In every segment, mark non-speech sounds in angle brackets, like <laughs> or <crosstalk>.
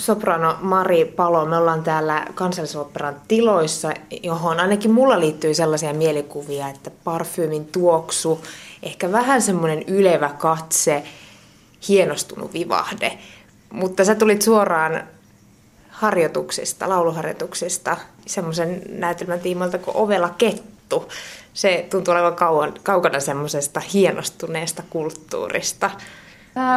soprano Mari Palo, me ollaan täällä kansallisoperan tiloissa, johon ainakin mulla liittyy sellaisia mielikuvia, että parfyymin tuoksu, ehkä vähän semmoinen ylevä katse, hienostunut vivahde. Mutta sä tulit suoraan harjoituksista, lauluharjoituksista, semmoisen näytelmän tiimoilta kuin Ovela Kettu. Se tuntuu olevan kauan, kaukana semmoisesta hienostuneesta kulttuurista.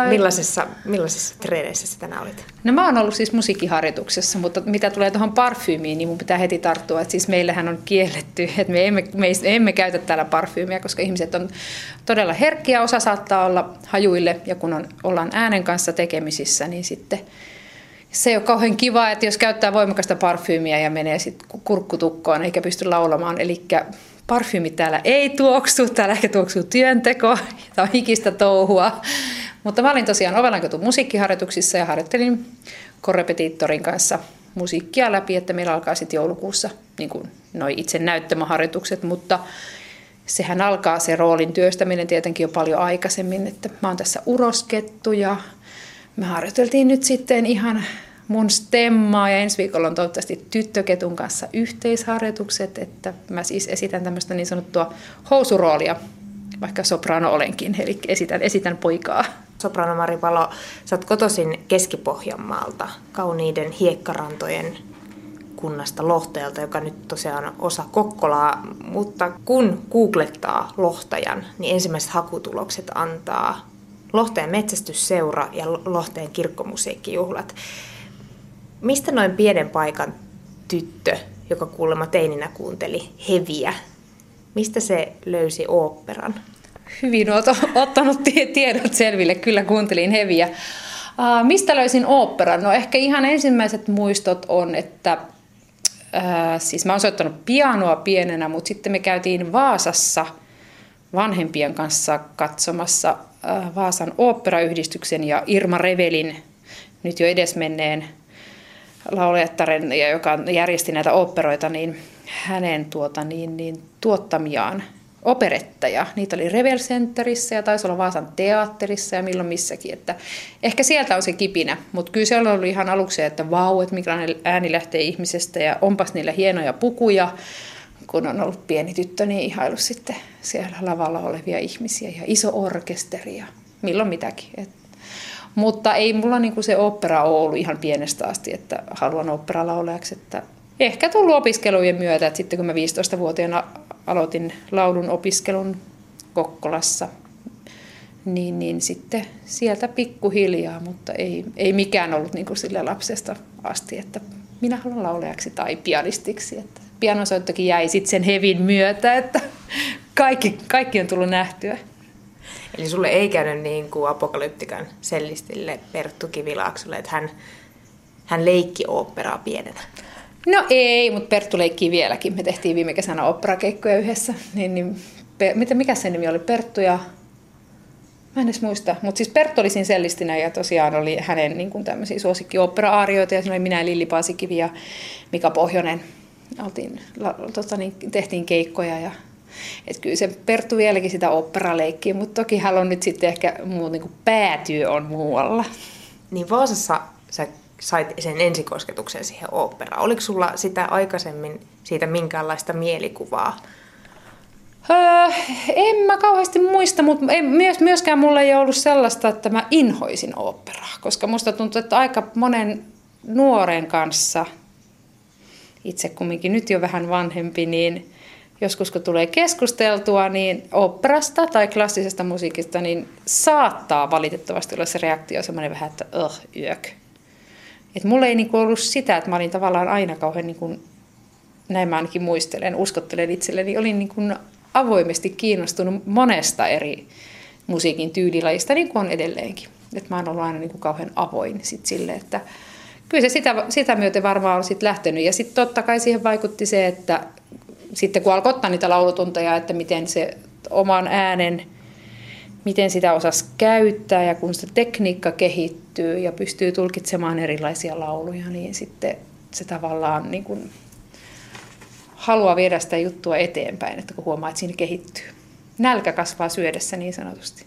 Millaisessa, millaisessa treeneissä sitä tänään olit? No mä oon ollut siis musiikkiharjoituksessa, mutta mitä tulee tuohon parfyymiin, niin mun pitää heti tarttua, että siis meillähän on kielletty, että me emme, me emme käytä täällä parfyymiä, koska ihmiset on todella herkkiä, osa saattaa olla hajuille ja kun on, ollaan äänen kanssa tekemisissä, niin sitten se ei ole kauhean kiva, että jos käyttää voimakasta parfyymiä ja menee sitten kurkkutukkoon eikä pysty laulamaan, eli parfyymi täällä ei tuoksu, täällä ehkä tuoksuu työnteko, <laughs> tämä on hikistä touhua. Mutta mä olin tosiaan Ovelankatu musiikkiharjoituksissa ja harjoittelin korrepetiittorin kanssa musiikkia läpi, että meillä alkaa sitten joulukuussa niin kuin noi itse näyttämäharjoitukset, mutta sehän alkaa se roolin työstäminen tietenkin jo paljon aikaisemmin, että mä oon tässä uroskettu ja me harjoiteltiin nyt sitten ihan mun stemmaa ja ensi viikolla on toivottavasti tyttöketun kanssa yhteisharjoitukset, että mä siis esitän tämmöistä niin sanottua housuroolia, vaikka soprano olenkin, eli esitän, esitän poikaa. Soprano Mari Palo, sä oot kotoisin Keski-Pohjanmaalta, kauniiden hiekkarantojen kunnasta Lohteelta, joka nyt tosiaan on osa Kokkolaa, mutta kun googlettaa Lohtajan, niin ensimmäiset hakutulokset antaa Lohteen metsästysseura ja Lohteen kirkkomusiikkijuhlat. Mistä noin pienen paikan tyttö, joka kuulemma teininä kuunteli heviä, mistä se löysi oopperan? Hyvin olet ottanut tiedot selville, kyllä kuuntelin heviä. Uh, mistä löysin oopperan? No ehkä ihan ensimmäiset muistot on, että uh, siis mä oon soittanut pianoa pienenä, mutta sitten me käytiin Vaasassa vanhempien kanssa katsomassa uh, Vaasan oopperayhdistyksen ja Irma Revelin nyt jo edesmenneen laulettaren, joka järjesti näitä oopperoita, niin hänen tuota, niin, niin, tuottamiaan operetteja. Niitä oli Revel Centerissä ja taisi olla Vaasan teatterissa ja milloin missäkin. Että ehkä sieltä on se kipinä, mutta kyllä se on ollut ihan aluksi, että vau, että millainen ääni lähtee ihmisestä ja onpas niillä hienoja pukuja. Kun on ollut pieni tyttö, niin ihailu sitten siellä lavalla olevia ihmisiä ja iso orkesteri ja milloin mitäkin. Et mutta ei mulla niinku se opera ole ollut ihan pienestä asti, että haluan operalaulajaksi. Että ehkä tullut opiskelujen myötä, että sitten kun mä 15-vuotiaana aloitin laulun opiskelun Kokkolassa, niin, niin sitten sieltä pikkuhiljaa, mutta ei, ei mikään ollut niin kuin lapsesta asti, että minä haluan laulajaksi tai pianistiksi. Että pianosoittokin jäi sitten sen hevin myötä, että kaikki, kaikki on tullut nähtyä. Eli sulle ei käynyt niin kuin apokalyptikan sellistille Perttu Kivilaaksolle, että hän, hän leikki oopperaa pienenä. No ei, mutta Perttu leikkii vieläkin. Me tehtiin viime kesänä operakeikkoja yhdessä. Niin, niin, pe, mitä, mikä sen nimi oli? Perttu ja... Mä en edes muista. Mutta siis Perttu oli siinä sellistinä ja tosiaan oli hänen niin kuin tämmöisiä suosikki-opera-aarioita. Ja siinä oli minä ja Lilli Paasikivi ja Mika Pohjonen. Oltiin, tota, niin, tehtiin keikkoja ja et kyllä se Perttu vieläkin sitä operaleikkiä, mutta toki hän on nyt sitten ehkä muu niin kuin päätyö on muualla. Niin Vaasassa sä sait sen ensikosketuksen siihen oopperaan. Oliko sulla sitä aikaisemmin siitä minkäänlaista mielikuvaa? Öö, en mä kauheasti muista, mutta ei, myös, myöskään mulla ei ollut sellaista, että mä inhoisin oopperaa, koska musta tuntuu, että aika monen nuoren kanssa, itse kumminkin nyt jo vähän vanhempi, niin joskus kun tulee keskusteltua, niin operasta tai klassisesta musiikista, niin saattaa valitettavasti olla se reaktio semmoinen vähän, että uh, yök. Et mulla ei niinku ollut sitä, että mä olin tavallaan aina kauhean, niinku, näin mä ainakin muistelen, uskottelen itselleni, olin niinku avoimesti kiinnostunut monesta eri musiikin tyylilajista, niin kuin on edelleenkin. Et mä oon ollut aina niinku kauhean avoin sit sille, että kyllä se sitä, sitä myöten varmaan on sit lähtenyt. Ja sitten totta kai siihen vaikutti se, että sitten kun alkoi ottaa niitä laulutunteja, että miten se oman äänen, miten sitä osasi käyttää ja kun se tekniikka kehittyy ja pystyy tulkitsemaan erilaisia lauluja, niin sitten se tavallaan niin kuin haluaa viedä sitä juttua eteenpäin, että kun huomaa, että siinä kehittyy. Nälkä kasvaa syödessä niin sanotusti.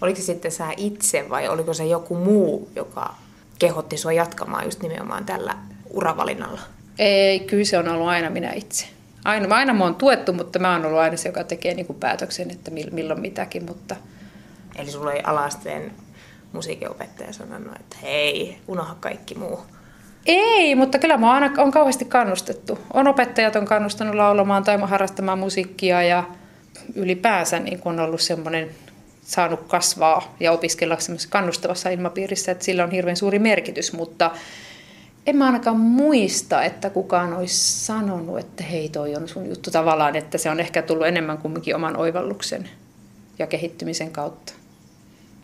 Oliko se sitten sä itse vai oliko se joku muu, joka kehotti sua jatkamaan just nimenomaan tällä uravalinnalla? Ei, kyllä se on ollut aina minä itse. Aina, aina mä oon tuettu, mutta mä oon ollut aina se, joka tekee niin kuin päätöksen, että milloin mitäkin. Mutta... Eli sulla ei alasteen musiikinopettaja sanonut, että hei, unoha kaikki muu. Ei, mutta kyllä mä aina on kauheasti kannustettu. On opettajat on kannustanut laulamaan tai harrastamaan musiikkia ja ylipäänsä niin on ollut semmoinen saanut kasvaa ja opiskella semmoisessa kannustavassa ilmapiirissä, että sillä on hirveän suuri merkitys, mutta en mä ainakaan muista, että kukaan olisi sanonut, että hei toi on sun juttu tavallaan, että se on ehkä tullut enemmän kumminkin oman oivalluksen ja kehittymisen kautta.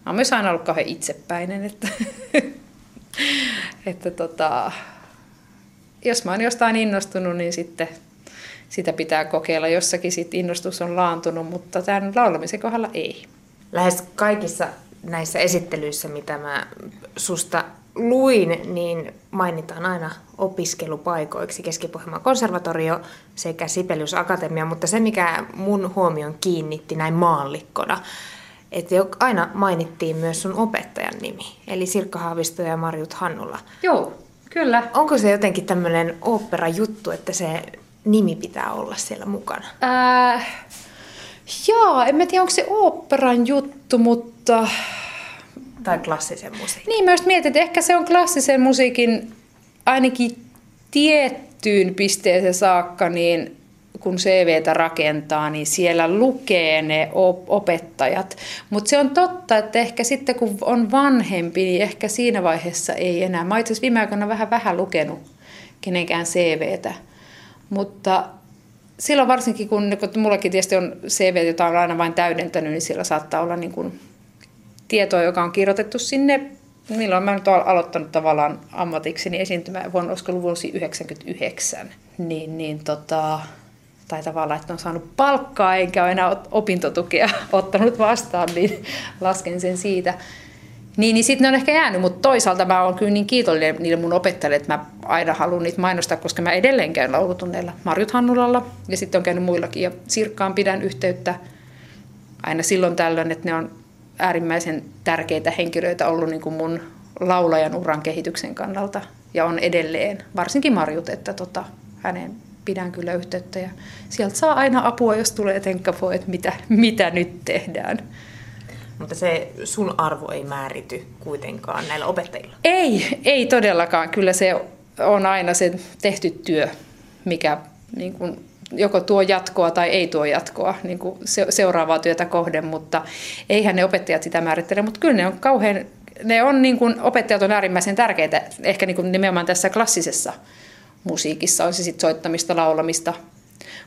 Mä oon myös aina ollut kauhean itsepäinen, että, <laughs> että tota, jos mä oon jostain innostunut, niin sitten sitä pitää kokeilla. Jossakin sit innostus on laantunut, mutta tämän laulamisen kohdalla ei. Lähes kaikissa näissä esittelyissä, mitä mä susta luin, niin mainitaan aina opiskelupaikoiksi Keski-Pohjanmaan konservatorio sekä Sibelius Akatemia, mutta se mikä mun huomion kiinnitti näin maallikkona, että aina mainittiin myös sun opettajan nimi, eli Sirkka Haavisto ja Marjut Hannula. Joo, kyllä. Onko se jotenkin tämmöinen opera-juttu, että se nimi pitää olla siellä mukana? Äh, joo, en mä tiedä onko se operan juttu, mutta... Tai klassisen musiikin. Niin, mä mietin, että ehkä se on klassisen musiikin ainakin tiettyyn pisteeseen saakka, niin kun CVtä rakentaa, niin siellä lukee ne opettajat. Mutta se on totta, että ehkä sitten kun on vanhempi, niin ehkä siinä vaiheessa ei enää. Mä itse viime aikoina vähän vähän lukenut kenenkään CVtä. Mutta silloin varsinkin, kun, kun mullakin tietysti on CV, jota on aina vain täydentänyt, niin siellä saattaa olla niin kuin tietoa, joka on kirjoitettu sinne milloin mä nyt olen aloittanut tavallaan ammatikseni esiintymään vuonna, olisiko vuosi 99, niin, niin tota, tai tavallaan, että on saanut palkkaa eikä ole enää opintotukea <laughs> ottanut vastaan, niin lasken sen siitä. Niin, niin sitten ne on ehkä jäänyt, mutta toisaalta mä oon kyllä niin kiitollinen niille mun opettajille, että mä aina haluan niitä mainostaa, koska mä edelleen käyn laulutunneilla Marjut Hannulalla ja sitten on käynyt muillakin. Ja Sirkkaan pidän yhteyttä aina silloin tällöin, että ne on äärimmäisen tärkeitä henkilöitä ollut niin kuin mun laulajan uran kehityksen kannalta ja on edelleen, varsinkin Marjut, että tota, hänen pidän kyllä yhteyttä ja sieltä saa aina apua, jos tulee tenkkafo, että mitä, mitä nyt tehdään. Mutta se sun arvo ei määrity kuitenkaan näillä opettajilla? Ei, ei todellakaan. Kyllä se on aina se tehty työ, mikä niin kuin, joko tuo jatkoa tai ei tuo jatkoa niin kuin seuraavaa työtä kohden, mutta eihän ne opettajat sitä määrittele, mutta kyllä ne on kauhean, ne on niin kuin, opettajat on äärimmäisen tärkeitä, ehkä niin kuin nimenomaan tässä klassisessa musiikissa, on se sitten soittamista, laulamista,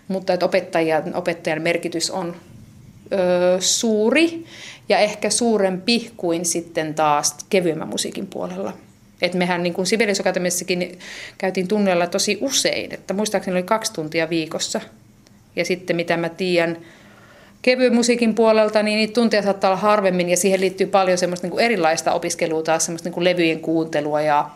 mutta että opettajan, opettajan merkitys on ö, suuri ja ehkä suurempi kuin sitten taas kevyemmän musiikin puolella. Et mehän niin kuin Sibelius Akatemiassakin käytiin tunneilla tosi usein, että muistaakseni oli kaksi tuntia viikossa. Ja sitten mitä mä tiedän kevyen musiikin puolelta, niin niitä tunteja saattaa olla harvemmin ja siihen liittyy paljon semmoista niin kuin erilaista opiskelua, taas semmoista niin kuin levyjen kuuntelua ja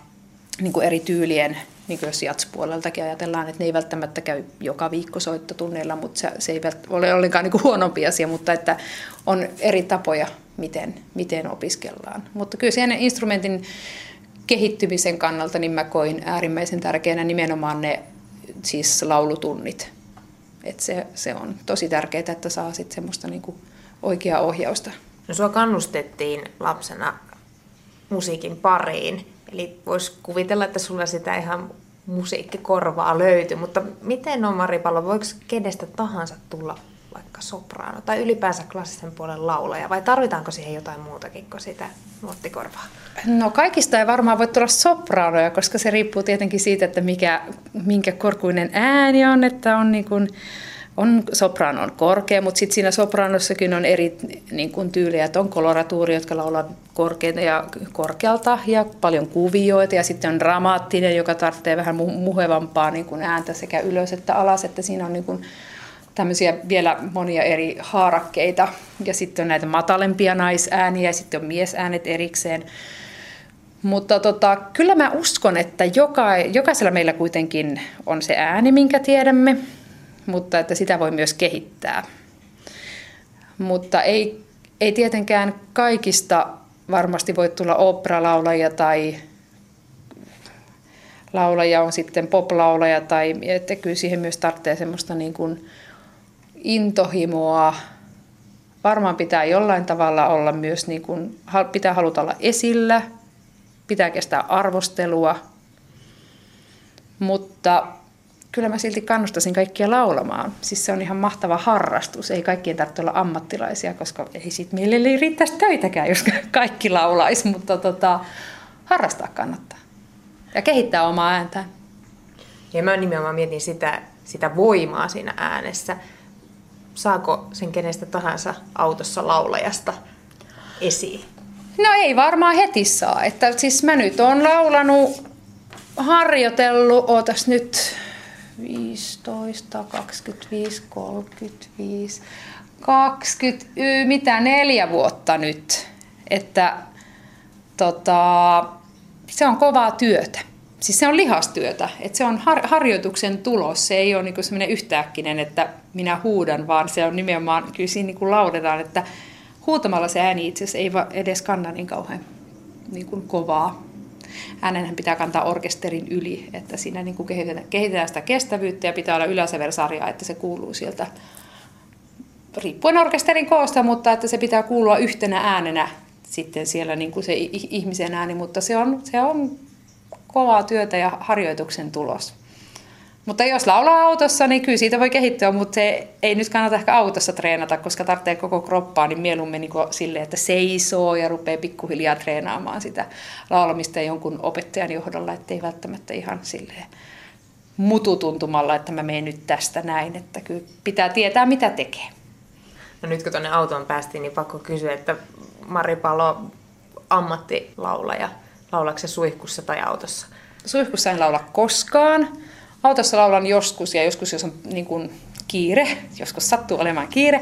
niin kuin eri tyylien niin jos jatspuoleltakin ajatellaan, että ne ei välttämättä käy joka viikko soittotunneilla, mutta se, se ei ole ollenkaan niin kuin huonompi asia, mutta että on eri tapoja, miten, miten opiskellaan. Mutta kyllä sen instrumentin kehittymisen kannalta niin mä koin äärimmäisen tärkeänä nimenomaan ne siis laulutunnit. Et se, se on tosi tärkeää, että saa sitten semmoista niin kuin oikeaa ohjausta. No sua kannustettiin lapsena musiikin pariin. Eli voisi kuvitella, että sulla sitä ihan musiikkikorvaa löytyy, mutta miten on Maripallo, voiko kenestä tahansa tulla vaikka sopraano tai ylipäänsä klassisen puolen laulaja vai tarvitaanko siihen jotain muutakin kuin sitä nuottikorvaa? No kaikista ei varmaan voi tulla sopraanoja, koska se riippuu tietenkin siitä, että mikä, minkä korkuinen ääni on, että on niin kuin, on sopranon korkea, mutta sitten siinä sopranossakin on eri niin kuin tyyliä, että on koloratuuri, jotka laulaa korkeita ja korkealta ja paljon kuvioita ja sitten on dramaattinen, joka tarvitsee vähän muhevampaa niin kuin ääntä sekä ylös että alas, että siinä on niin kuin tämmöisiä vielä monia eri haarakkeita ja sitten on näitä matalempia naisääniä ja sitten on miesäänet erikseen. Mutta tota, kyllä mä uskon, että joka, jokaisella meillä kuitenkin on se ääni, minkä tiedämme mutta että sitä voi myös kehittää. Mutta ei, ei tietenkään kaikista varmasti voi tulla operalaulajia tai, laulaja on sitten poplaulaja tai että kyllä siihen myös tarvitsee semmoista niin kuin intohimoa. Varmaan pitää jollain tavalla olla myös, niin kuin, pitää haluta olla esillä, pitää kestää arvostelua, mutta kyllä mä silti kannustaisin kaikkia laulamaan. Siis se on ihan mahtava harrastus. Ei kaikkien tarvitse olla ammattilaisia, koska ei siitä mielelle riittäisi töitäkään, jos <laughs> kaikki laulaisi, mutta tota, harrastaa kannattaa. Ja kehittää omaa ääntään. Ja mä nimenomaan mietin sitä, sitä voimaa siinä äänessä. Saako sen kenestä tahansa autossa laulajasta esiin? No ei varmaan heti saa. Että siis mä nyt oon laulanut, harjoitellut, ootas nyt 15, 25, 35, 20, mitä neljä vuotta nyt. Että tota, se on kovaa työtä. Siis se on lihastyötä, että se on har- harjoituksen tulos. Se ei ole niin semmoinen yhtäkkinen, että minä huudan, vaan se on nimenomaan, kyllä siinä niin laudetaan, että huutamalla se ääni itse asiassa ei edes kanna niin kauhean niin kuin kovaa. Äänenhän pitää kantaa orkesterin yli, että siinä niin kuin kehitetään, kehitetään sitä kestävyyttä ja pitää olla yläsäversarja, että se kuuluu sieltä riippuen orkesterin koosta, mutta että se pitää kuulua yhtenä äänenä sitten siellä niin kuin se ihmisen ääni, mutta se on, se on kovaa työtä ja harjoituksen tulos. Mutta jos laulaa autossa, niin kyllä siitä voi kehittyä, mutta se ei nyt kannata ehkä autossa treenata, koska tarvitsee koko kroppaa, niin mieluummin niin silleen, että seisoo ja rupeaa pikkuhiljaa treenaamaan sitä laulamista jonkun opettajan johdolla, ettei välttämättä ihan silleen mututuntumalla, että mä menen nyt tästä näin, että kyllä pitää tietää, mitä tekee. No nyt kun tuonne autoon päästiin, niin pakko kysyä, että Mari Palo ammattilaulaja, laulaako se suihkussa tai autossa? Suihkussa en laula koskaan. Autossa laulan joskus ja joskus, jos on niin kuin kiire, joskus sattuu olemaan kiire,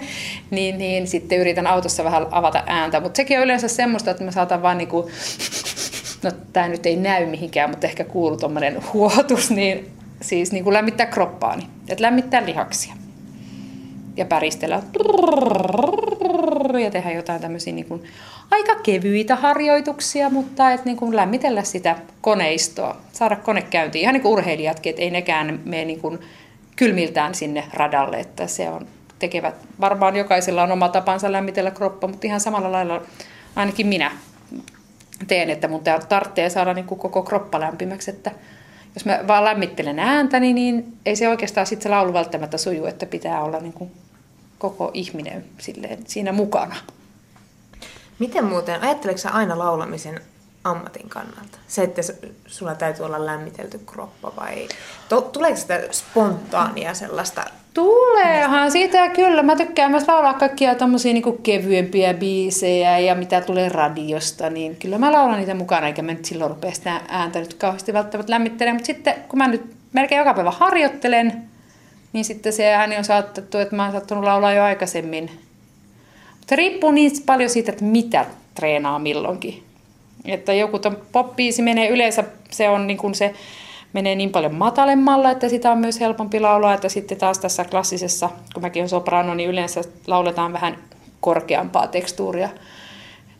niin, niin sitten yritän autossa vähän avata ääntä. Mutta sekin on yleensä semmoista, että mä saatan vaan niin kuin, <laughs> no tämä nyt ei näy mihinkään, mutta ehkä kuuluu tuommoinen huotus, niin siis niin kuin lämmittää kroppaani, että lämmittää lihaksia ja päristellä ja tehdä jotain tämmöisiä niin kuin aika kevyitä harjoituksia, mutta et niin kuin lämmitellä sitä koneistoa, saada kone käyntiin. Ihan niin kuin urheilijatkin, että ei nekään mene niin kuin kylmiltään sinne radalle, että se on tekevät, varmaan jokaisella on oma tapansa lämmitellä kroppa, mutta ihan samalla lailla ainakin minä teen, että mun tarvitsee saada niin kuin koko kroppa lämpimäksi, että jos mä vaan lämmittelen ääntäni, niin ei se oikeastaan sitten se laulu välttämättä suju, että pitää olla niin kuin koko ihminen silleen, siinä mukana. Miten muuten, ajatteleeko sä aina laulamisen ammatin kannalta? Se, että sulla täytyy olla lämmitelty kroppa vai to, tuleeko sitä spontaania sellaista? Tuleehan siitä kyllä. Mä tykkään myös laulaa kaikkia tommosia niinku kevyempiä biisejä ja mitä tulee radiosta, niin kyllä mä laulan niitä mukana, eikä mä nyt silloin rupea sitä ääntä nyt kauheasti välttämättä lämmittelemään. Mutta sitten kun mä nyt melkein joka päivä harjoittelen, niin sitten se ääni on saattanut, että mä oon saattanut laulaa jo aikaisemmin. Mutta riippuu niin paljon siitä, että mitä treenaa milloinkin. Että joku poppiisi menee yleensä, se on niin kuin se menee niin paljon matalemmalla, että sitä on myös helpompi laulaa, että sitten taas tässä klassisessa, kun mäkin olen soprano, niin yleensä lauletaan vähän korkeampaa tekstuuria,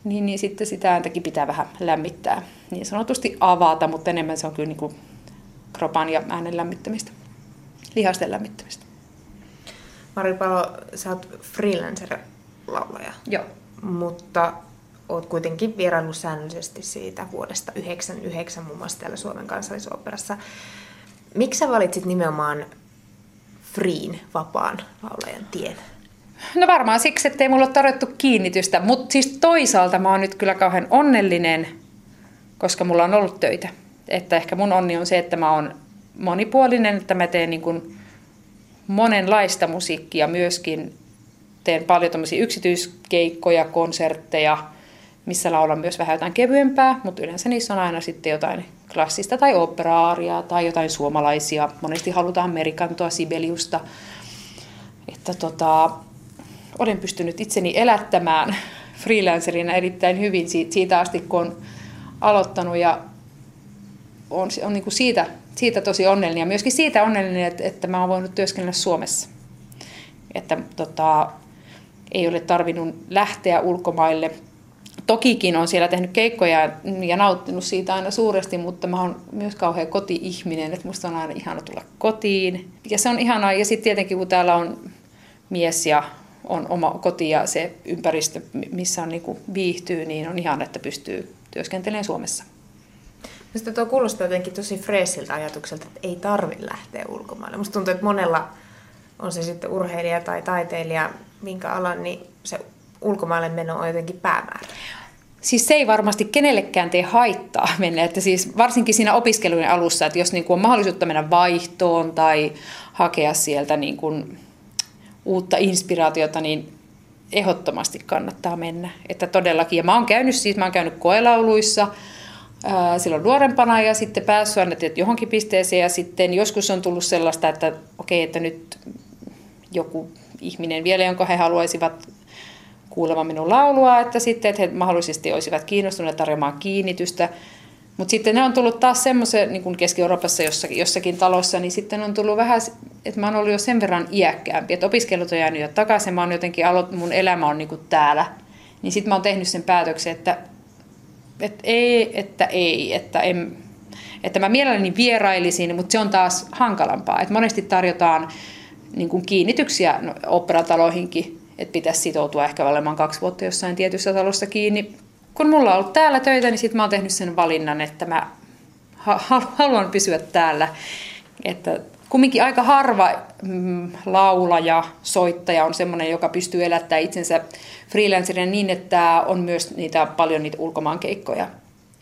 niin, niin sitten sitä ääntäkin pitää vähän lämmittää. Niin sanotusti avata, mutta enemmän se on kyllä niin kuin kropan ja äänen lämmittämistä lihasten lämmittämistä. Mari Palo, sä oot freelancer-laulaja. Joo. Mutta oot kuitenkin vieraillut säännöllisesti siitä vuodesta 1999 muun muassa täällä Suomen kansallisoperassa. Miksi sä valitsit nimenomaan freen, vapaan laulajan tien? No varmaan siksi, että ei mulla ole tarjottu kiinnitystä, mutta siis toisaalta mä oon nyt kyllä kauhean onnellinen, koska mulla on ollut töitä. Että ehkä mun onni on se, että mä oon monipuolinen, että mä teen niin kuin monenlaista musiikkia myöskin. Teen paljon yksityiskeikkoja, konsertteja, missä laulan myös vähän jotain kevyempää, mutta yleensä niissä on aina sitten jotain klassista tai operaaria tai jotain suomalaisia. Monesti halutaan Amerikantoa, Sibeliusta. Että tota, olen pystynyt itseni elättämään <laughs> freelancerina erittäin hyvin siitä asti, kun olen aloittanut ja on, on niin kuin siitä siitä tosi onnellinen ja myöskin siitä onnellinen, että, että mä oon voinut työskennellä Suomessa. Että tota, ei ole tarvinnut lähteä ulkomaille tokikin on siellä tehnyt keikkoja ja nauttinut siitä aina suuresti, mutta mä oon myös kauhean koti-ihminen, että musta on aina ihana tulla kotiin. Ja se on ihanaa, ja sitten tietenkin kun täällä on mies ja on oma koti ja se ympäristö, missä on niin viihtyy, niin on ihana, että pystyy työskentelemään Suomessa. Sitten tuo kuulostaa jotenkin tosi freesiltä ajatukselta, että ei tarvitse lähteä ulkomaille. Musta tuntuu, että monella, on se sitten urheilija tai taiteilija, minkä alan, niin se ulkomaille meno on jotenkin päämäärä. Siis se ei varmasti kenellekään tee haittaa mennä, että siis varsinkin siinä opiskelujen alussa, että jos niin kuin on mahdollisuutta mennä vaihtoon tai hakea sieltä niin kuin uutta inspiraatiota, niin ehdottomasti kannattaa mennä. Että todellakin, ja mä oon käynyt siis, mä oon käynyt koelauluissa silloin nuorempana ja sitten päässyt aina johonkin pisteeseen ja sitten joskus on tullut sellaista, että okei, okay, että nyt joku ihminen vielä, jonka he haluaisivat kuulemaan minun laulua, että sitten että he mahdollisesti olisivat kiinnostuneet tarjoamaan kiinnitystä. Mutta sitten ne on tullut taas semmoisen, niin kuin Keski-Euroopassa jossakin, jossakin talossa, niin sitten on tullut vähän, että mä oon ollut jo sen verran iäkkäämpi, että opiskelut on jäänyt jo takaisin, mä oon jotenkin, aloit, mun elämä on niin kuin täällä. Niin sitten mä oon tehnyt sen päätöksen, että, että ei, että ei, että en, että mä mielelläni vierailisin, mutta se on taas hankalampaa. Että monesti tarjotaan niin kuin kiinnityksiä no, operataloihinkin, että pitäisi sitoutua ehkä olemaan kaksi vuotta jossain tietyssä talossa kiinni. Kun mulla on ollut täällä töitä, niin sitten mä oon tehnyt sen valinnan, että mä haluan pysyä täällä. Että kumminkin aika harva mm, laulaja, soittaja on semmoinen, joka pystyy elättämään itsensä freelancerina niin, että on myös niitä paljon niitä ulkomaankeikkoja.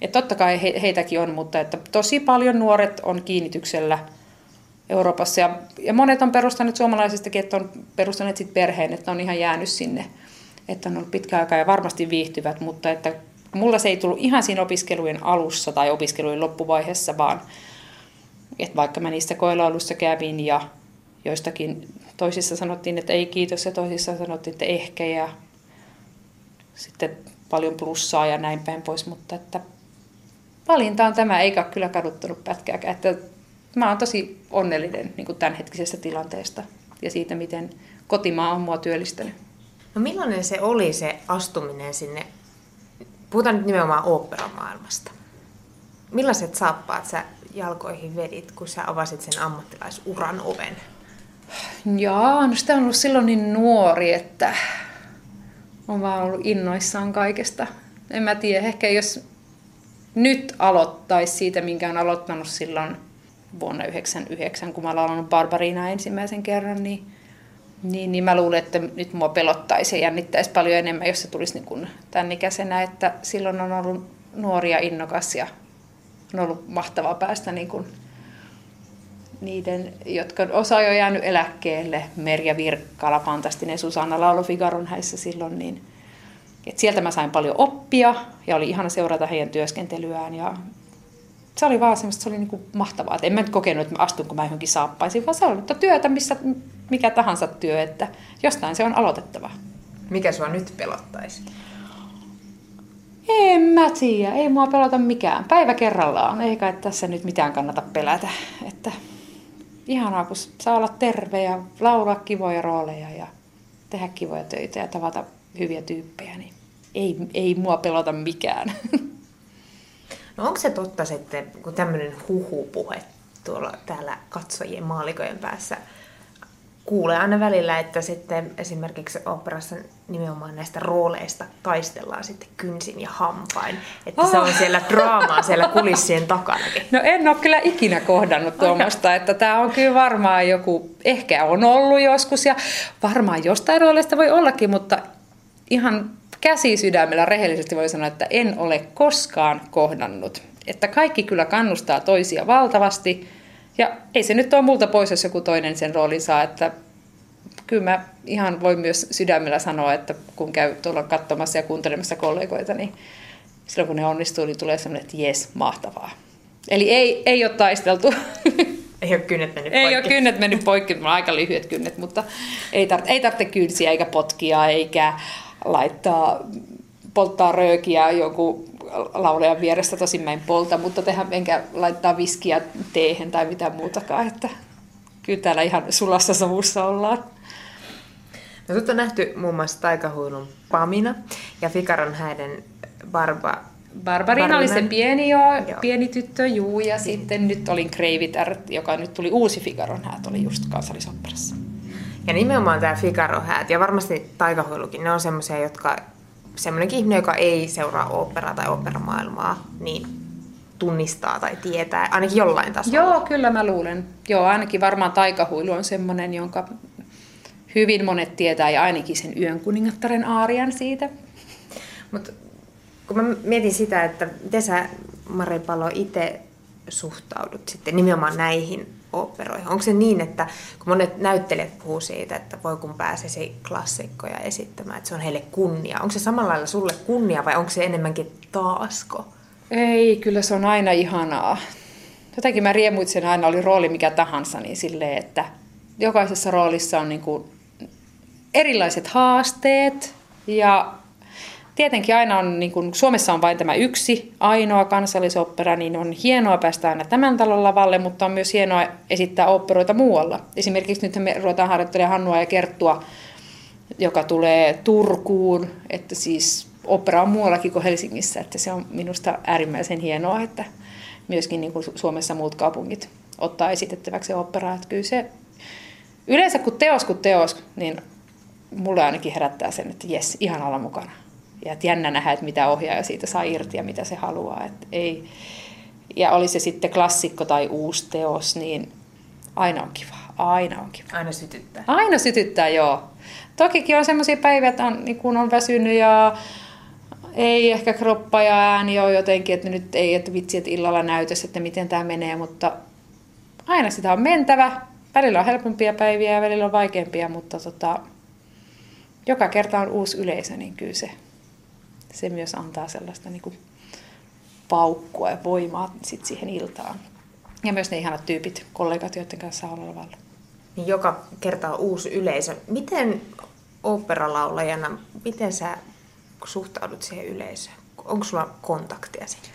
Et totta kai he, heitäkin on, mutta että tosi paljon nuoret on kiinnityksellä – Euroopassa. Ja, ja monet on perustaneet suomalaisistakin, että on perustaneet sit perheen, että on ihan jäänyt sinne, että on ollut pitkä aika ja varmasti viihtyvät, mutta että mulla se ei tullut ihan siinä opiskelujen alussa tai opiskelujen loppuvaiheessa, vaan että vaikka mä niistä koelaulussa kävin ja joistakin toisissa sanottiin, että ei kiitos ja toisissa sanottiin, että ehkä ja sitten paljon plussaa ja näin päin pois, mutta että valinta on tämä, eikä kyllä kaduttanut pätkääkään, että mä oon tosi onnellinen niin kuin tämänhetkisestä tilanteesta ja siitä, miten kotimaa on mua työllistänyt. No millainen se oli se astuminen sinne, puhutaan nyt nimenomaan oopperamaailmasta. Millaiset saappaat sä jalkoihin vedit, kun sä avasit sen ammattilaisuran oven? Joo, no sitä on ollut silloin niin nuori, että on vaan ollut innoissaan kaikesta. En mä tiedä, ehkä jos nyt aloittaisi siitä, minkä on aloittanut silloin vuonna 1999, kun mä olen laulanut Barbariina ensimmäisen kerran, niin, niin, niin mä luulen, että nyt mua pelottaisi ja jännittäisi paljon enemmän, jos se tulisi niin kuin tämän ikäisenä, että silloin on ollut nuori ja innokas ja on ollut mahtavaa päästä niin kuin niiden, jotka osa jo jäänyt eläkkeelle, Merja Virkkala, fantastinen Susanna Laulu Figaron häissä silloin, niin et sieltä mä sain paljon oppia ja oli ihana seurata heidän työskentelyään ja se oli vaan semmoista, se oli niinku mahtavaa. Et en mä nyt kokenut, että mä astunko mä johonkin saappaisin, vaan se on työtä, missä mikä tahansa työ, että jostain se on aloitettava. Mikä sua nyt pelottaisi? En mä tiedä, ei mua pelota mikään. Päivä kerrallaan, eikä tässä nyt mitään kannata pelätä. Että ihanaa, kun saa olla terve ja laulaa kivoja rooleja ja tehdä kivoja töitä ja tavata hyviä tyyppejä, niin ei, ei mua pelota mikään. <laughs> No onko se totta sitten, kun tämmöinen huhupuhe tuolla täällä katsojien maalikojen päässä kuulee aina välillä, että sitten esimerkiksi operassa nimenomaan näistä rooleista taistellaan sitten kynsin ja hampain. Että oh. se on siellä draamaa siellä kulissien takanakin. No en ole kyllä ikinä kohdannut tuommoista, että tämä on kyllä varmaan joku, ehkä on ollut joskus ja varmaan jostain rooleista voi ollakin, mutta ihan käsi sydämellä rehellisesti voi sanoa, että en ole koskaan kohdannut. Että kaikki kyllä kannustaa toisia valtavasti. Ja ei se nyt ole multa pois, jos joku toinen sen roolin saa. Että kyllä mä ihan voin myös sydämellä sanoa, että kun käy tuolla katsomassa ja kuuntelemassa kollegoita, niin silloin kun ne onnistuu, niin tulee sellainen, että jes, mahtavaa. Eli ei, ei ole taisteltu. Ei ole kynnet mennyt poikki. Ei ole kynnet mennyt poikki, on aika lyhyet kynnet, mutta ei, tar- ei tarvitse kynsiä eikä potkia eikä laittaa, polttaa röökiä joku laulajan vieressä, tosin mä en polta, mutta tehdä enkä laittaa viskiä teehen tai mitään muutakaan, että kyllä täällä ihan sulassa savussa ollaan. No, sut on nähty muun muassa Taikahuilun Pamina ja Fikaron häiden Barba, Barbarina oli se pieni, jo, Joo. pieni tyttö, juu, ja sitten nyt olin Kreivitär, joka nyt tuli uusi Figaron häät, oli just kansallisopperassa. Ja nimenomaan tämä Figaro-häät ja varmasti taikahuilukin, ne on semmoisia, jotka semmoinenkin ihminen, joka ei seuraa operaa tai operamaailmaa, niin tunnistaa tai tietää, ainakin jollain tasolla. Joo, kyllä mä luulen. Joo, ainakin varmaan taikahuilu on semmoinen, jonka hyvin monet tietää, ja ainakin sen yön kuningattaren aarian siitä. Mutta kun mä mietin sitä, että miten sä Mari Palo itse suhtaudut sitten nimenomaan näihin operoihin. Onko se niin, että kun monet näyttelijät puhuu siitä, että voi kun pääsisi klassikkoja esittämään, että se on heille kunnia. Onko se samalla lailla sulle kunnia vai onko se enemmänkin taasko? Ei, kyllä se on aina ihanaa. Jotenkin mä riemuitsen aina, oli rooli mikä tahansa, niin silleen, että jokaisessa roolissa on niin kuin erilaiset haasteet ja tietenkin aina on, niin kuin Suomessa on vain tämä yksi ainoa kansallisopera, niin on hienoa päästä aina tämän talon lavalle, mutta on myös hienoa esittää operoita muualla. Esimerkiksi nyt me ruvetaan harjoittelemaan Hannua ja Kerttua, joka tulee Turkuun, että siis opera on muuallakin kuin Helsingissä, että se on minusta äärimmäisen hienoa, että myöskin niin kuin Su- Suomessa muut kaupungit ottaa esitettäväksi operaa, että kyllä se yleensä kun teos kun teos, niin mulle ainakin herättää sen, että jes, ihan olla mukana. Ja että jännä nähdä, että mitä ohjaaja siitä saa irti ja mitä se haluaa. Että ei. Ja oli se sitten klassikko tai uusi teos, niin aina on kiva. Aina on kiva. Aina sytyttää. Aina sytyttää, joo. Tokikin on semmoisia päiviä, että on, niin kun on väsynyt ja ei ehkä kroppa ja ääni ole jotenkin, että nyt ei, että vitsi, että illalla näytös, että miten tämä menee, mutta aina sitä on mentävä. Välillä on helpompia päiviä ja välillä on vaikeampia, mutta tota, joka kerta on uusi yleisö, niin kyllä se, se myös antaa sellaista niin kuin paukkua ja voimaa sit siihen iltaan. Ja myös ne ihanat tyypit, kollegat, joiden kanssa on lavalla. Niin joka kerta on uusi yleisö. Miten operalaulajana, miten sä suhtaudut siihen yleisöön? Onko sulla kontaktia siihen?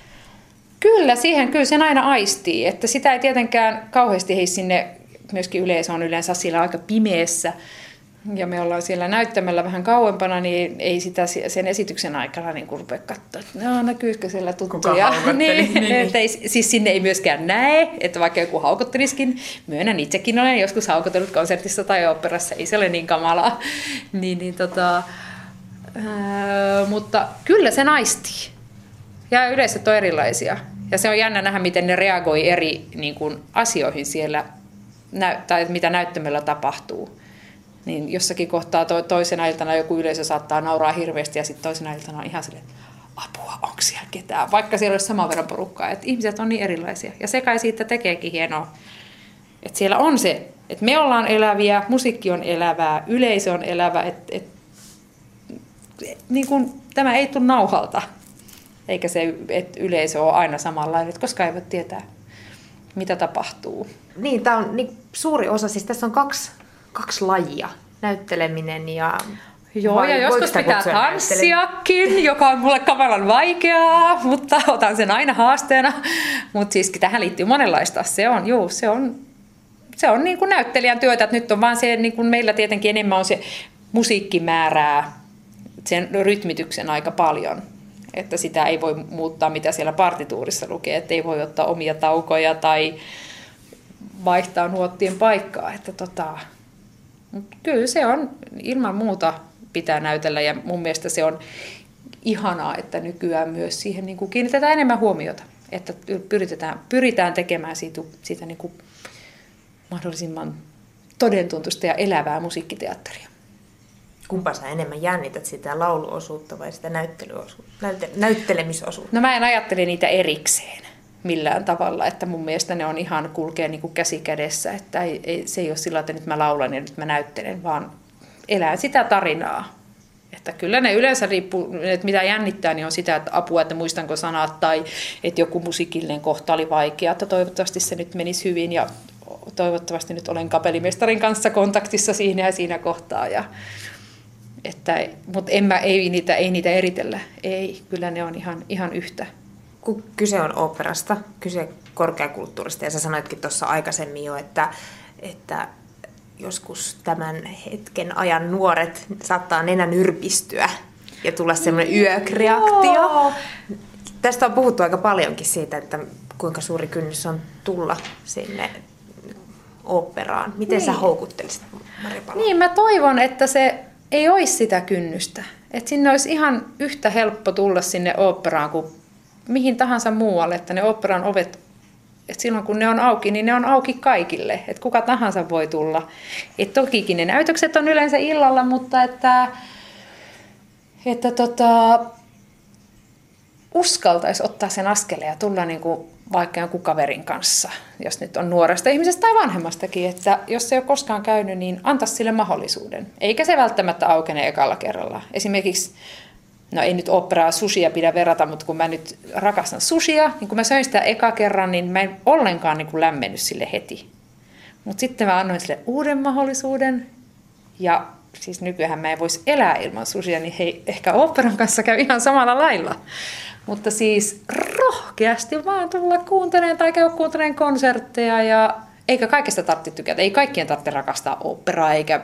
Kyllä, siihen kyllä sen aina aistii, että sitä ei tietenkään kauheasti hei sinne, myöskin yleisö on yleensä siellä aika pimeässä, ja me ollaan siellä näyttämällä vähän kauempana, niin ei sitä si- sen esityksen aikana niin rupea katsoa, että no, näkyisikö siellä tuttuja. <laughs> niin, Niin, niin. että ei, siis sinne ei myöskään näe, että vaikka joku haukotteliskin, myönnän itsekin olen joskus haukotellut konsertissa tai operassa, ei se ole niin kamalaa. <laughs> niin, niin tota, mutta kyllä se naistii. Ja yleisöt on erilaisia. Ja se on jännä nähdä, miten ne reagoi eri niin kuin, asioihin siellä, nä- tai mitä näyttämällä tapahtuu. Niin jossakin kohtaa to- toisena iltana joku yleisö saattaa nauraa hirveästi ja sitten toisena iltana on ihan silleen, apua, onko siellä ketään? Vaikka siellä olisi saman verran porukkaa. Et ihmiset on niin erilaisia. Ja se kai siitä tekeekin hienoa. Että siellä on se, että me ollaan eläviä, musiikki on elävää, yleisö on elävä, että et, niin kuin, tämä ei tule nauhalta. Eikä se, että yleisö ole aina samanlainen, koska ei voi tietää, mitä tapahtuu. Niin, tämä on niin suuri osa, siis tässä on kaksi, kaksi lajia, näytteleminen ja... Joo, vai ja joskus pitää tanssiakin, joka on mulle kamalan vaikeaa, mutta otan sen aina haasteena. Mutta siis tähän liittyy monenlaista. Se on, juu, se on, se on niin kuin näyttelijän työtä, että nyt on vaan se, niin kuin meillä tietenkin enemmän on se musiikkimäärää, sen rytmityksen aika paljon. Että sitä ei voi muuttaa, mitä siellä partituurissa lukee, että ei voi ottaa omia taukoja tai vaihtaa nuottien paikkaa. Että tota, kyllä se on ilman muuta pitää näytellä ja mun mielestä se on ihanaa, että nykyään myös siihen niin kuin kiinnitetään enemmän huomiota. Että pyritään, pyritään tekemään siitä, siitä niin kuin mahdollisimman todentuntuista ja elävää musiikkiteatteria. Kumpa sä enemmän jännität sitä lauluosuutta vai sitä näyttelyosuutta, näytte, näyttelemisosuutta? No mä en ajattele niitä erikseen millään tavalla, että mun mielestä ne on ihan kulkee niin kuin käsi kädessä, että ei, ei, se ei ole sillä, että nyt mä laulan ja nyt mä näyttelen, vaan elää sitä tarinaa. Että kyllä ne yleensä riippuu, että mitä jännittää, niin on sitä, että apua, että muistanko sanat tai että joku musiikillinen kohta oli vaikea, että toivottavasti se nyt menisi hyvin ja toivottavasti nyt olen kapelimestarin kanssa kontaktissa siinä ja siinä kohtaa. Ja, että, mutta en mä, ei, niitä, ei niitä eritellä, ei, kyllä ne on ihan, ihan yhtä. Kun kyse on operasta, kyse korkeakulttuurista, ja sä sanoitkin tuossa aikaisemmin jo, että, että joskus tämän hetken ajan nuoret saattaa nenän yrpistyä ja tulla semmoinen yökreaktio. Joo. Tästä on puhuttu aika paljonkin siitä, että kuinka suuri kynnys on tulla sinne operaan. Miten niin. sä houkuttelisit Mari Palo? Niin, mä toivon, että se ei olisi sitä kynnystä. Että sinne olisi ihan yhtä helppo tulla sinne operaan kuin mihin tahansa muualle, että ne operan ovet, että silloin kun ne on auki, niin ne on auki kaikille, että kuka tahansa voi tulla. Et tokikin ne näytökset on yleensä illalla, mutta että, että tota, uskaltaisi ottaa sen askeleen ja tulla niin kuin vaikka jonkun kaverin kanssa, jos nyt on nuoresta ihmisestä tai vanhemmastakin, että jos se ei ole koskaan käynyt, niin anta sille mahdollisuuden. Eikä se välttämättä aukene ekalla kerralla. Esimerkiksi, no ei nyt operaa sushia pidä verrata, mutta kun mä nyt rakastan sushia, niin kun mä söin sitä eka kerran, niin mä en ollenkaan niin kuin lämmennyt sille heti. Mutta sitten mä annoin sille uuden mahdollisuuden, ja siis nykyään mä en voisi elää ilman sushia, niin hei, ehkä operan kanssa käy ihan samalla lailla. Mutta siis rohkeasti vaan tulla kuuntelemaan tai käydä kuuntelemaan konsertteja ja eikä kaikesta tarvitse tykätä. Ei kaikkien tarvitse rakastaa operaa eikä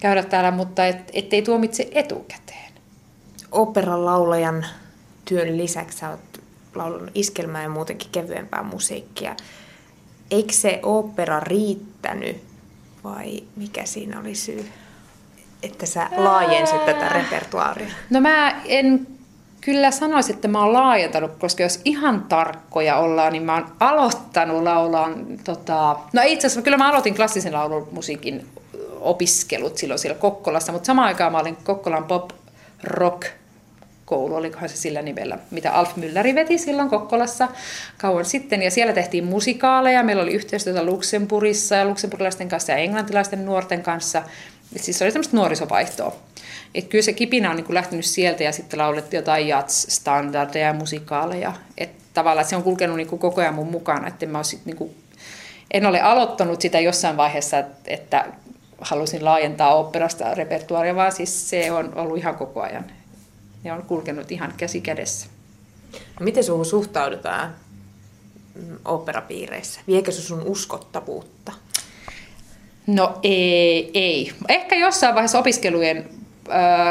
käydä täällä, mutta et, ettei tuomitse etukäteen. Operan laulajan työn lisäksi sä oot laulunut iskelmää ja muutenkin kevyempää musiikkia. Eikö se opera riittänyt vai mikä siinä oli syy, että sä laajensit tätä repertuaaria? No mä en Kyllä sanoisin, että mä oon laajentanut, koska jos ihan tarkkoja ollaan, niin mä oon aloittanut laulaa, tota, no itse asiassa kyllä mä aloitin klassisen laulun musiikin opiskelut silloin siellä Kokkolassa, mutta samaan aikaan mä olin Kokkolan pop rock koulu, olikohan se sillä nimellä, mitä Alf Mülleri veti silloin Kokkolassa kauan sitten. Ja siellä tehtiin musikaaleja, meillä oli yhteistyötä Luxemburgissa ja luxemburgilaisten kanssa ja englantilaisten nuorten kanssa. Et siis se oli semmoista nuorisovaihtoa. Et kyllä se kipinä on niin kuin lähtenyt sieltä ja sitten laulettiin jotain jazz-standardeja ja musikaaleja. Et tavallaan se on kulkenut niin kuin koko ajan mun mukana. Että mä sit niin kuin, en ole aloittanut sitä jossain vaiheessa, että halusin laajentaa operasta repertuaria, vaan siis se on ollut ihan koko ajan. Ja on kulkenut ihan käsi kädessä. No miten sinuun suhtaudutaan operapiireissä? Viekö se sun uskottavuutta? No ei, ei. Ehkä jossain vaiheessa opiskelujen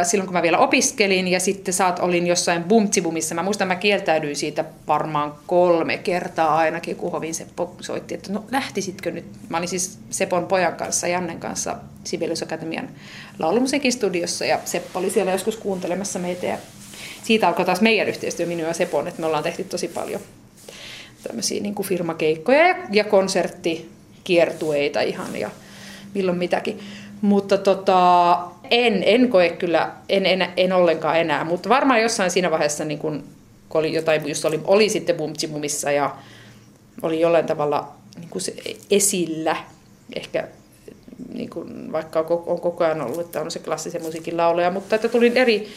silloin kun mä vielä opiskelin ja sitten saat olin jossain bumtsibumissa. Mä muistan, mä kieltäydyin siitä varmaan kolme kertaa ainakin, kun Hovin Seppo soitti, että no lähtisitkö nyt. Mä olin siis Sepon pojan kanssa, Jannen kanssa Sibelius Akatemian laulumusiikin studiossa ja Seppo oli siellä joskus kuuntelemassa meitä ja siitä alkoi taas meidän yhteistyö minun ja Sepon, että me ollaan tehty tosi paljon tämmöisiä niin kuin firmakeikkoja ja, ja konserttikiertueita ihan ja milloin mitäkin. Mutta tota, en, en koe kyllä, en, en, en ollenkaan enää, mutta varmaan jossain siinä vaiheessa, niin kun, kun oli jotain, just oli, oli sitten Bumtsibumissa ja oli jollain tavalla niin kuin se esillä, ehkä niin kuin, vaikka on koko ajan ollut, että on se klassisen musiikin laulaja, mutta että tulin eri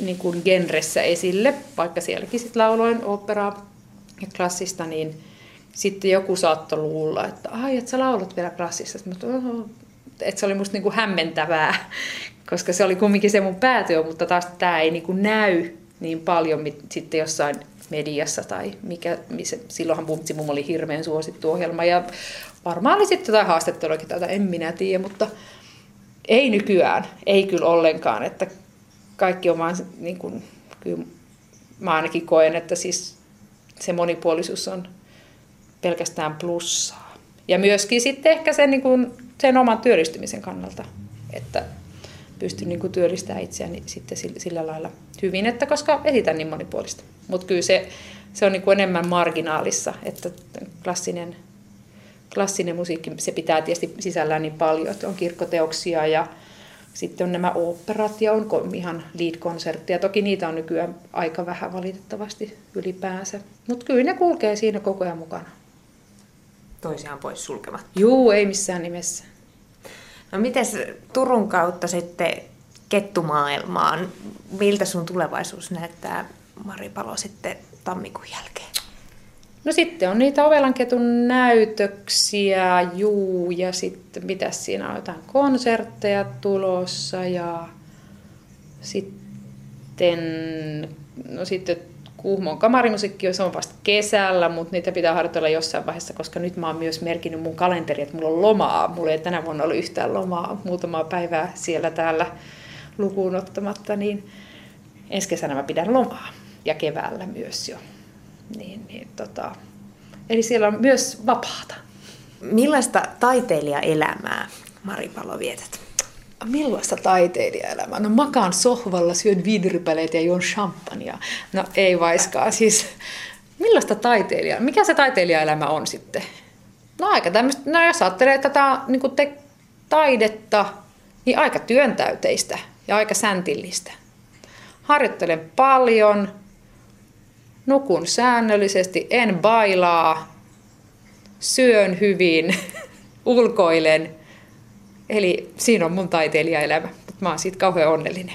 niin kuin genressä esille, vaikka sielläkin sitten lauloin operaa ja klassista, niin sitten joku saattoi luulla, että ai, että sä laulat vielä klassista. Mutta että se oli musta niinku hämmentävää, <laughs> koska se oli kumminkin se mun päätyö, mutta taas tämä ei niinku näy niin paljon mit, sitten jossain mediassa tai mikä, missä, silloinhan Bumtsimum oli hirveän suosittu ohjelma ja varmaan oli sitten jotain haastatteluakin tätä, en minä tiedä, mutta ei nykyään, ei kyllä ollenkaan, että kaikki on vaan niin kuin, kyllä mä ainakin koen, että siis se monipuolisuus on pelkästään plussaa. Ja myöskin sitten ehkä se niin kuin sen oman työllistymisen kannalta, että pystyn niin työllistämään itseäni sitten sillä lailla hyvin, että koska esitän niin monipuolista. Mutta kyllä se, se on niin kuin enemmän marginaalissa, että klassinen, klassinen musiikki, se pitää tietysti sisällään niin paljon, että on kirkkoteoksia ja sitten on nämä oopperat ja on ihan lead-konsertteja. Toki niitä on nykyään aika vähän valitettavasti ylipäänsä. Mutta kyllä ne kulkee siinä koko ajan mukana toisiaan pois sulkemat. Juu, ei missään nimessä. No miten Turun kautta sitten kettumaailmaan, miltä sun tulevaisuus näyttää Mari Palo sitten tammikuun jälkeen? No sitten on niitä Ovelanketun näytöksiä, juu, ja sitten mitä siinä on, jotain konsertteja tulossa, ja sitten, no sitten Kuhmon kamarimusiikki se on vasta kesällä, mutta niitä pitää harjoitella jossain vaiheessa, koska nyt mä oon myös merkinnyt mun kalenteri, että mulla on lomaa. Mulla ei tänä vuonna ollut yhtään lomaa, muutamaa päivää siellä täällä lukuun ottamatta, niin ensi kesänä mä pidän lomaa ja keväällä myös jo. Niin, niin, tota, eli siellä on myös vapaata. Millaista taiteilijaelämää Mari Palo vietät? Millaista taiteilijaelämää? No makaan sohvalla, syön viinirypäleitä ja juon champagnea. No ei vaiskaan. Siis, millaista taiteilija? Mikä se taiteilijaelämä on sitten? No aika tämmöistä, no jos ajattelee tätä niin te, taidetta, niin aika työntäyteistä ja aika säntillistä. Harjoittelen paljon, nukun säännöllisesti, en bailaa, syön hyvin, <laughs> ulkoilen. Eli siinä on mun taiteilijaelämä, mutta mä oon siitä kauhean onnellinen.